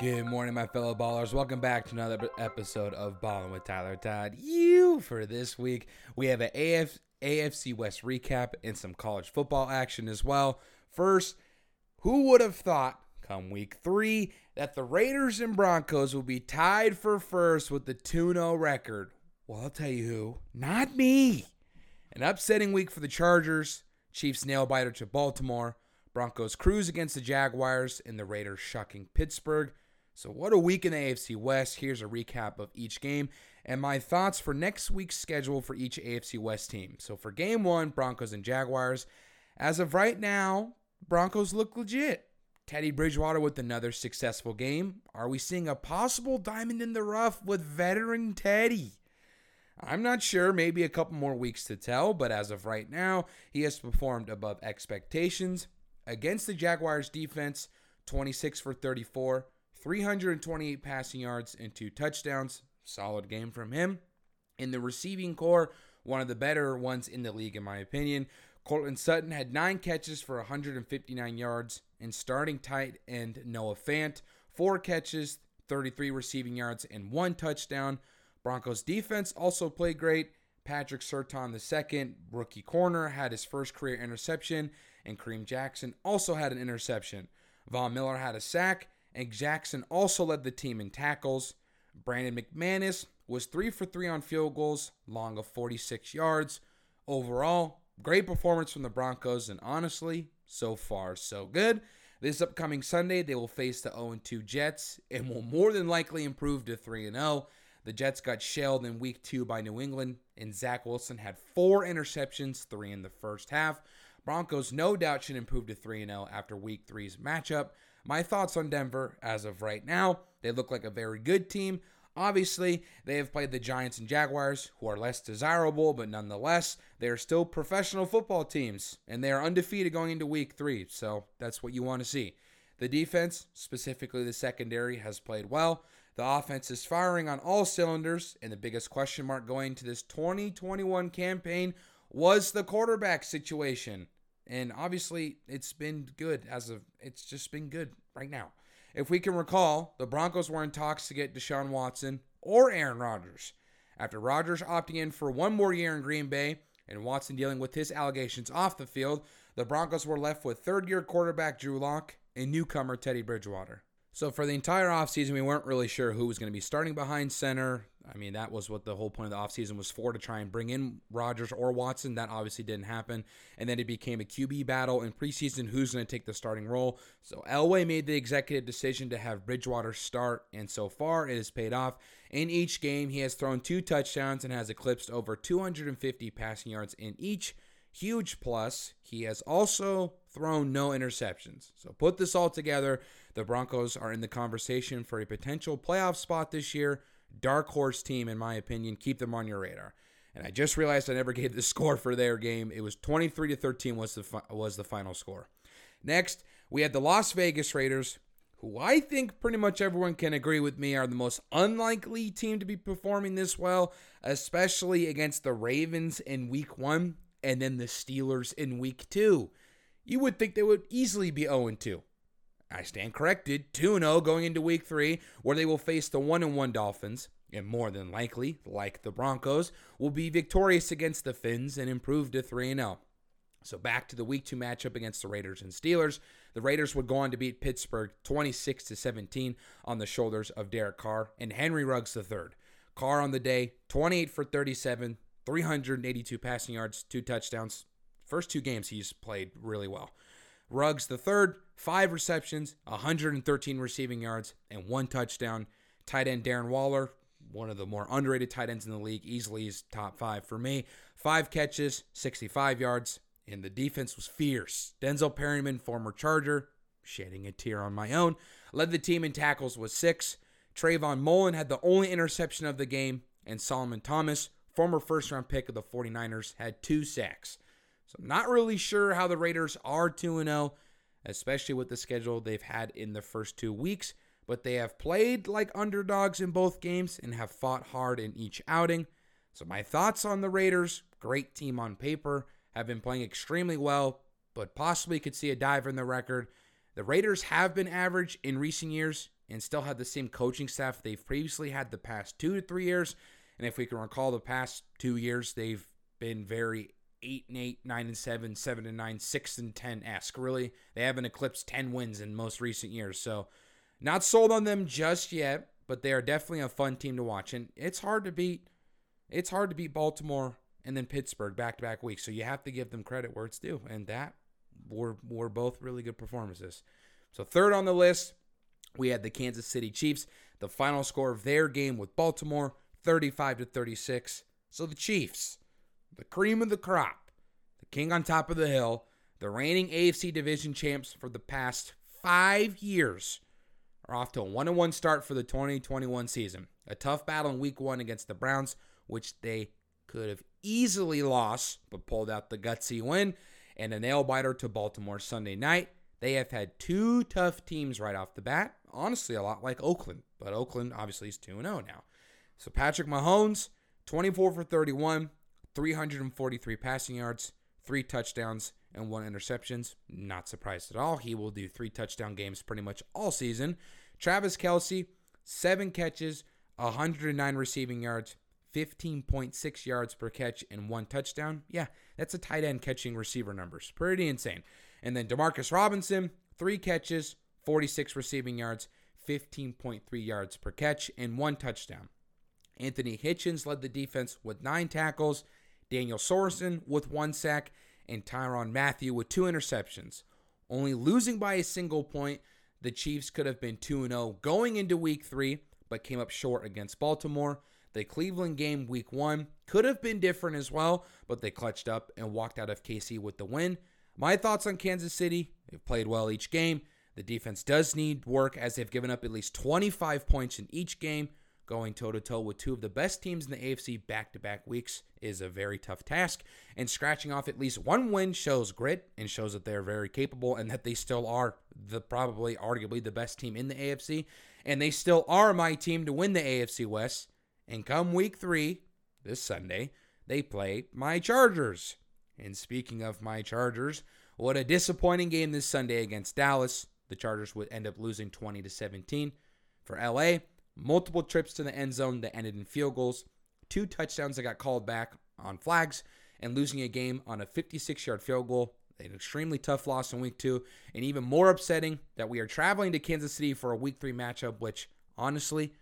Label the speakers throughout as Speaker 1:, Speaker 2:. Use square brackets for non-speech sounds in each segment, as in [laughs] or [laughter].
Speaker 1: Good morning, my fellow ballers. Welcome back to another episode of Balling with Tyler Todd. You for this week, we have an AF, AFC West recap and some college football action as well. First, who would have thought come week three that the Raiders and Broncos will be tied for first with the 2 0 record? Well, I'll tell you who. Not me. An upsetting week for the Chargers. Chiefs nail biter to Baltimore. Broncos cruise against the Jaguars, and the Raiders shocking Pittsburgh. So, what a week in the AFC West. Here's a recap of each game and my thoughts for next week's schedule for each AFC West team. So, for game one, Broncos and Jaguars. As of right now, Broncos look legit. Teddy Bridgewater with another successful game. Are we seeing a possible diamond in the rough with veteran Teddy? I'm not sure, maybe a couple more weeks to tell, but as of right now, he has performed above expectations. Against the Jaguars defense, 26 for 34, 328 passing yards, and two touchdowns. Solid game from him. In the receiving corps, one of the better ones in the league, in my opinion. Courtland Sutton had nine catches for 159 yards, and starting tight end Noah Fant, four catches, 33 receiving yards, and one touchdown. Broncos defense also played great. Patrick Surtain II, rookie corner, had his first career interception, and Kareem Jackson also had an interception. Von Miller had a sack, and Jackson also led the team in tackles. Brandon McManus was 3 for 3 on field goals, long of 46 yards. Overall, great performance from the Broncos, and honestly, so far, so good. This upcoming Sunday, they will face the 0 2 Jets and will more than likely improve to 3 0. The Jets got shelled in week two by New England, and Zach Wilson had four interceptions, three in the first half. Broncos no doubt should improve to 3 0 after week three's matchup. My thoughts on Denver as of right now they look like a very good team. Obviously, they have played the Giants and Jaguars, who are less desirable, but nonetheless, they are still professional football teams, and they are undefeated going into week three. So that's what you want to see. The defense, specifically the secondary, has played well. The offense is firing on all cylinders, and the biggest question mark going to this 2021 campaign was the quarterback situation. And obviously, it's been good as of it's just been good right now. If we can recall, the Broncos were in talks to get Deshaun Watson or Aaron Rodgers. After Rodgers opting in for one more year in Green Bay and Watson dealing with his allegations off the field, the Broncos were left with third year quarterback Drew Lock and newcomer Teddy Bridgewater. So for the entire offseason, we weren't really sure who was going to be starting behind center. I mean, that was what the whole point of the offseason was for to try and bring in Rodgers or Watson. That obviously didn't happen. And then it became a QB battle in preseason who's going to take the starting role. So Elway made the executive decision to have Bridgewater start, and so far it has paid off. In each game, he has thrown two touchdowns and has eclipsed over 250 passing yards in each. Huge plus. He has also thrown no interceptions. So put this all together. The Broncos are in the conversation for a potential playoff spot this year. Dark horse team, in my opinion. Keep them on your radar. And I just realized I never [laughs] gave the score for their game. It was 23 to 13 was the fi- was the final score. Next, we had the Las Vegas Raiders, who I think pretty much everyone can agree with me are the most unlikely team to be performing this well, especially against the Ravens in week 1 and then the Steelers in week 2. You would think they would easily be 0 2. I stand corrected. 2 0 going into week three, where they will face the 1 1 Dolphins, and more than likely, like the Broncos, will be victorious against the Fins and improve to 3 0. So back to the week two matchup against the Raiders and Steelers. The Raiders would go on to beat Pittsburgh 26 to 17 on the shoulders of Derek Carr and Henry Ruggs III. Carr on the day, 28 for 37, 382 passing yards, two touchdowns. First two games he's played really well. Ruggs the third, five receptions, 113 receiving yards, and one touchdown. Tight end Darren Waller, one of the more underrated tight ends in the league, easily is top five for me. Five catches, 65 yards, and the defense was fierce. Denzel Perryman, former Charger, shedding a tear on my own, led the team in tackles with six. Trayvon Mullen had the only interception of the game, and Solomon Thomas, former first round pick of the 49ers, had two sacks. So I'm not really sure how the Raiders are 2 0, especially with the schedule they've had in the first two weeks, but they have played like underdogs in both games and have fought hard in each outing. So my thoughts on the Raiders, great team on paper, have been playing extremely well, but possibly could see a dive in the record. The Raiders have been average in recent years, and still have the same coaching staff they've previously had the past two to three years. And if we can recall the past two years, they've been very eight and eight, nine and seven, seven and nine, six and ten esque. Really, they haven't eclipsed ten wins in most recent years. So, not sold on them just yet, but they are definitely a fun team to watch. And it's hard to beat. It's hard to beat Baltimore and then Pittsburgh back to back weeks. So you have to give them credit where it's due, and that were were both really good performances. So third on the list, we had the Kansas City Chiefs. The final score of their game with Baltimore, 35 to 36. So the Chiefs the cream of the crop, the king on top of the hill, the reigning AFC division champs for the past five years, are off to a 1 1 start for the 2021 season. A tough battle in week one against the Browns, which they could have easily lost, but pulled out the gutsy win, and a nail biter to Baltimore Sunday night. They have had two tough teams right off the bat. Honestly, a lot like Oakland, but Oakland obviously is 2 0 now. So Patrick Mahomes, 24 for 31, 343 passing yards, three touchdowns, and one interceptions. Not surprised at all. He will do three touchdown games pretty much all season. Travis Kelce, seven catches, 109 receiving yards, 15.6 yards per catch, and one touchdown. Yeah, that's a tight end catching receiver numbers. Pretty insane. And then Demarcus Robinson, three catches, 46 receiving yards, 15.3 yards per catch, and one touchdown. Anthony Hitchens led the defense with nine tackles Daniel Sorensen with one sack, and Tyrann Mathieu with two interceptions. Only losing by a single point, the Chiefs could have been 2 0 going into week three, but came up short against Baltimore. The Cleveland game week one could have been different as well, but they clutched up and walked out of KC with the win. My thoughts on Kansas City they've played well each game. The defense does need work as they've given up at least 25 points in each game, Going toe to toe with two of the best teams in the AFC back to back weeks is a very tough task, and scratching off at least one win shows grit and shows that they're very capable and that they still are the probably arguably the best team in the AFC, and they still are my team to win the AFC West. And come week three, this Sunday, they play my Chargers. And speaking of my Chargers, what a disappointing game this Sunday against Dallas. The Chargers would end up losing 20 to 17. For LA, multiple trips to the end zone that ended in field goals, two touchdowns that got called back on flags, and losing a game on a 56 yard field goal. An extremely tough loss in week two, and even more upsetting that we are traveling to Kansas City for a week three matchup, which honestly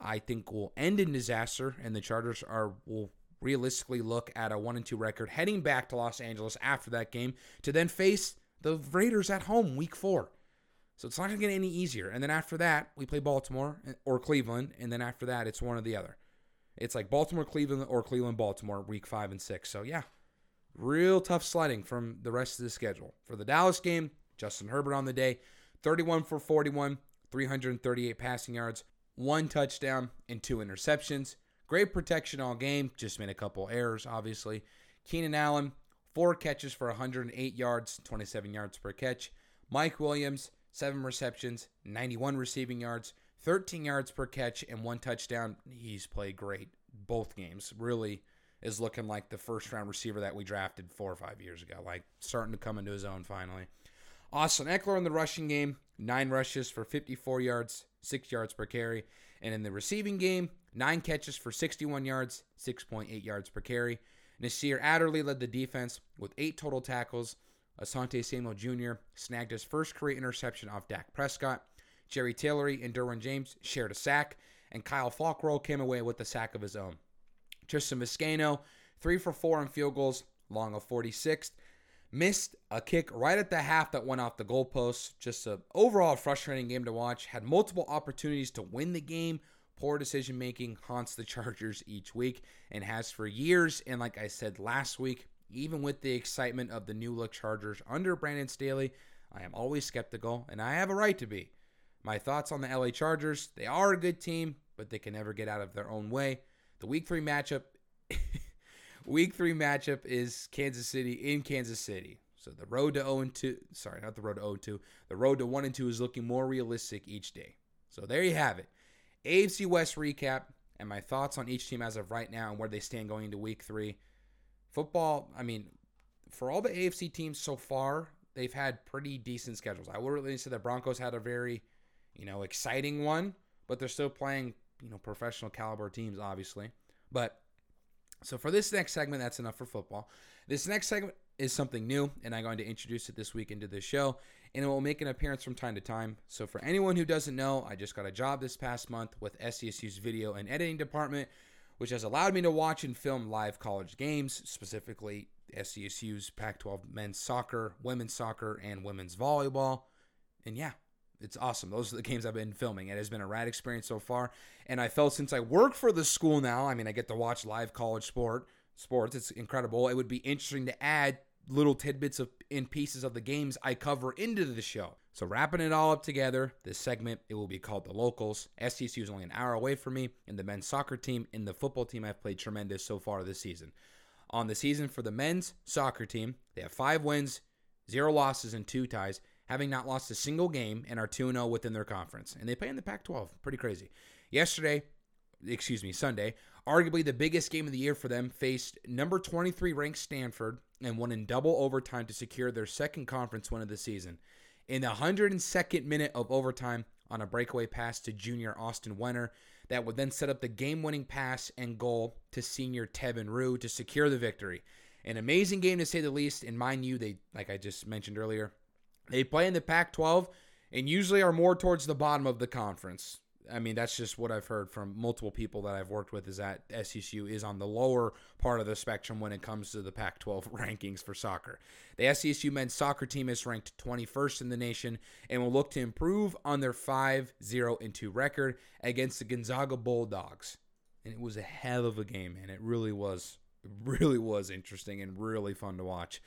Speaker 1: I think will end in disaster, and the Chargers are will realistically look at a one and two record heading back to Los Angeles after that game to then face the Raiders at home week four. So it's not going to get any easier. And then after that, we play Baltimore or Cleveland. And then after that, it's one or the other. It's like Baltimore, Cleveland, or Cleveland, Baltimore, week five and six. So yeah, real tough sledding from the rest of the schedule. For the Dallas game, Justin Herbert on the day, 31 for 41, 338 passing yards, one touchdown, and two interceptions. Great protection all game, just made a couple errors, obviously. Keenan Allen, four catches for 108 yards, 27 yards per catch. Mike Williams, seven receptions, 91 receiving yards, 13 yards per catch, and one touchdown. He's played great both games. Really is looking like the first round receiver that we drafted four or five years ago, like starting to come into his own finally. Austin Ekeler in the rushing game, nine rushes for 54 yards, six yards per carry. And in the receiving game, nine catches for 61 yards, 6.8 yards per carry. Nasir Adderley led the defense with eight total tackles, Asante Samuel Jr. snagged his first career interception off Dak Prescott. Jerry Tillery and Derwin James shared a sack, and Kyle Fackrell came away with a sack of his own. Tristan Vizcaino, three for four on field goals, long of 46th. Missed a kick right at the half that went off the goalpost. Just an overall frustrating game to watch. Had multiple opportunities to win the game. Poor decision making haunts the Chargers each week and has for years. And like I said last week, even with the excitement of the new look Chargers under Brandon Staley, I am always skeptical, and I have a right to be. My thoughts on the LA Chargers they are a good team, but they can never get out of their own way. The week three matchup. [laughs] week three matchup is Kansas City in Kansas City. So the road to 0 and 2, sorry, not the road to 0 and 2, the road to 1 and 2 is looking more realistic each day. So there you have it. AFC West recap and my thoughts on each team as of right now and where they stand going into week three football, I mean, for all the AFC teams so far, they've had pretty decent schedules. I would really say the Broncos had a very you know, exciting one, but they're still playing, you know, professional caliber teams, obviously. But so for this next segment, that's enough for football. This next segment is something new, and I'm going to introduce it this week into the show, and it will make an appearance from time to time. So for anyone who doesn't know, I just got a job this past month with SDSU's video and editing department, which has allowed me to watch and film live college games, specifically SDSU's Pac 12 men's soccer, women's soccer, and women's volleyball. And yeah, it's awesome. Those are the games I've been filming. It has been a rad experience so far. And I felt since I work for the school now, I mean, I get to watch live college sport sports. It's incredible. It would be interesting to add little tidbits of in pieces of the games I cover into the show. So wrapping it all up together, this segment it will be called the locals. SDSU is only an hour away from me, and the men's soccer team and the football team I've played tremendous so far this season. On the season for the men's soccer team, they have five wins, zero losses, and two ties, having not lost a single game and are 2 0 within their conference. And they play in the Pac 12. Pretty crazy. Yesterday, excuse me, Sunday, arguably the biggest game of the year for them, faced number 23 ranked Stanford and won in double overtime to secure their second conference win of the season. In the 102nd minute of overtime, on a breakaway pass to junior Austin Wenner, that would then set up the game winning pass and goal to senior Tevin Rue to secure the victory. An amazing game to say the least, and mind you, they, like I just mentioned earlier, they play in the Pac 12 and usually are more towards the bottom of the conference. I mean, that's just what I've heard from multiple people that I've worked with is that SDSU is on the lower part of the spectrum when it comes to the Pac 12 [laughs] rankings for soccer. The SDSU men's soccer team is ranked 21st in the nation and will look to improve on their 5 0 2 record against the Gonzaga Bulldogs. And it was a hell of a game, and it really was, [laughs] really was interesting and really fun to watch.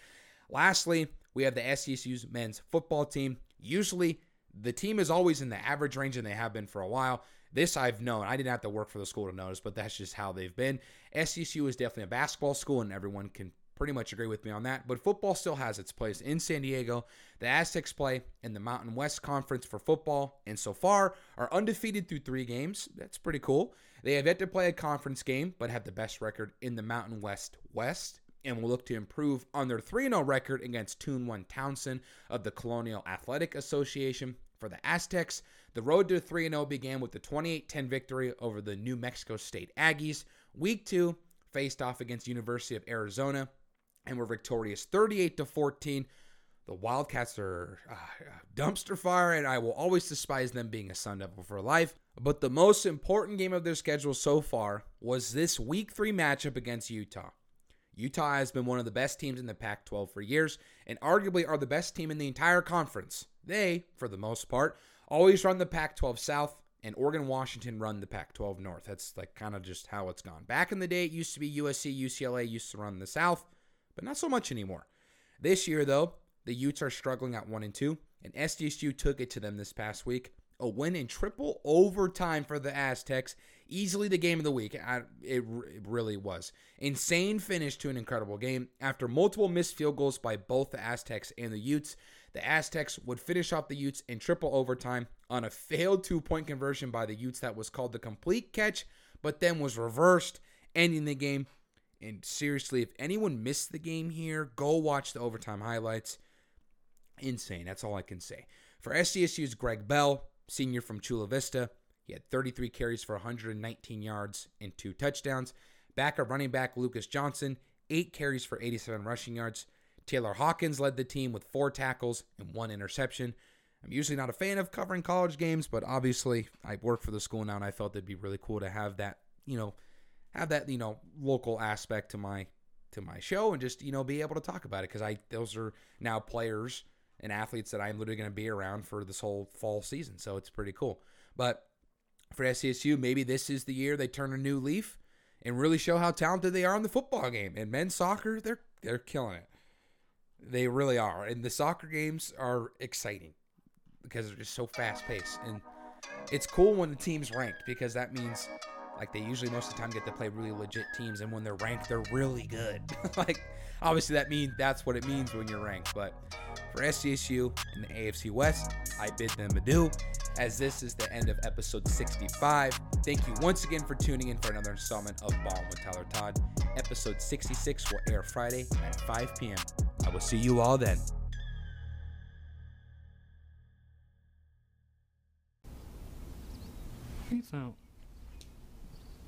Speaker 1: Lastly, we have the SDSU's men's football team. Usually, the team is always in the average range, and they have been for a while. This I've known. I didn't have to work for the school to notice, but that's just how they've been. SDSU is definitely a basketball school, and everyone can pretty much agree with me on that. But football still has its place in San Diego. The Aztecs play in the Mountain West Conference for football, and so far are undefeated through three games. That's pretty cool. They have yet to play a conference game, but have the best record in the Mountain West West and will look to improve on their 3 0 record against Toon 1 Townsend of the Colonial Athletic Association. For the Aztecs, the road to 3 0 began with the 28 10 victory over the New Mexico State Aggies. Week 2 faced off against University of Arizona and were victorious 38 14. The Wildcats are uh, dumpster fire, and I will always despise them being a Sun Devil for life. But the most important game of their schedule so far was this Week 3 matchup against Utah. Utah has been one of the best teams in the Pac 12 for years and arguably are the best team in the entire conference. They, for the most part, always run the Pac 12 South, and Oregon Washington run the Pac 12 North. That's like kind of just how it's gone. Back in the day, it used to be USC, UCLA used to run the South, but not so much anymore. This year, though, the Utes are struggling at 1 and 2, and SDSU took it to them this past week. A win in triple overtime for the Aztecs easily the game of the week. I, it, it really was. Insane finish to an incredible game. After multiple missed field goals by both the Aztecs and the Utes, the Aztecs would finish off the Utes in triple overtime on a failed two point conversion by the Utes that was called the complete catch, but then was reversed, ending the game. And seriously, if anyone missed the game here, go watch the overtime highlights. Insane. That's all I can say. For SDSU's Greg Bell, senior from Chula Vista, he had 33 carries for 119 yards and two touchdowns. Backup running back Lucas Johnson, eight carries for 87 rushing yards. Taylor Hawkins led the team with four tackles and one interception. I'm usually not a fan of covering college games, but obviously I work for the school now, and I felt it'd be really cool to have that, you know, have that, you know, local aspect to my to my show, and just you know be able to talk about it because I those are now players and athletes that I'm literally going to be around for this whole fall season, so it's pretty cool. But for SDSU, maybe this is the year they turn a new leaf and really show how talented they are in the football game. And men's soccer, they're they're killing it. They really are. And the soccer games are exciting because they're just so fast paced. And it's cool when the team's ranked because that means like they usually most of the time get to play really legit teams and when they're ranked they're really good. [laughs] like obviously that means that's what it means when you're ranked. But for SDSU in the AFC West, I bid them adieu as this is the end of episode 65. Thank you once again for tuning in for another installment of Ballin' with Tyler Todd. Episode 66 will air Friday at 5 p.m. I will see you all then.
Speaker 2: Peace out.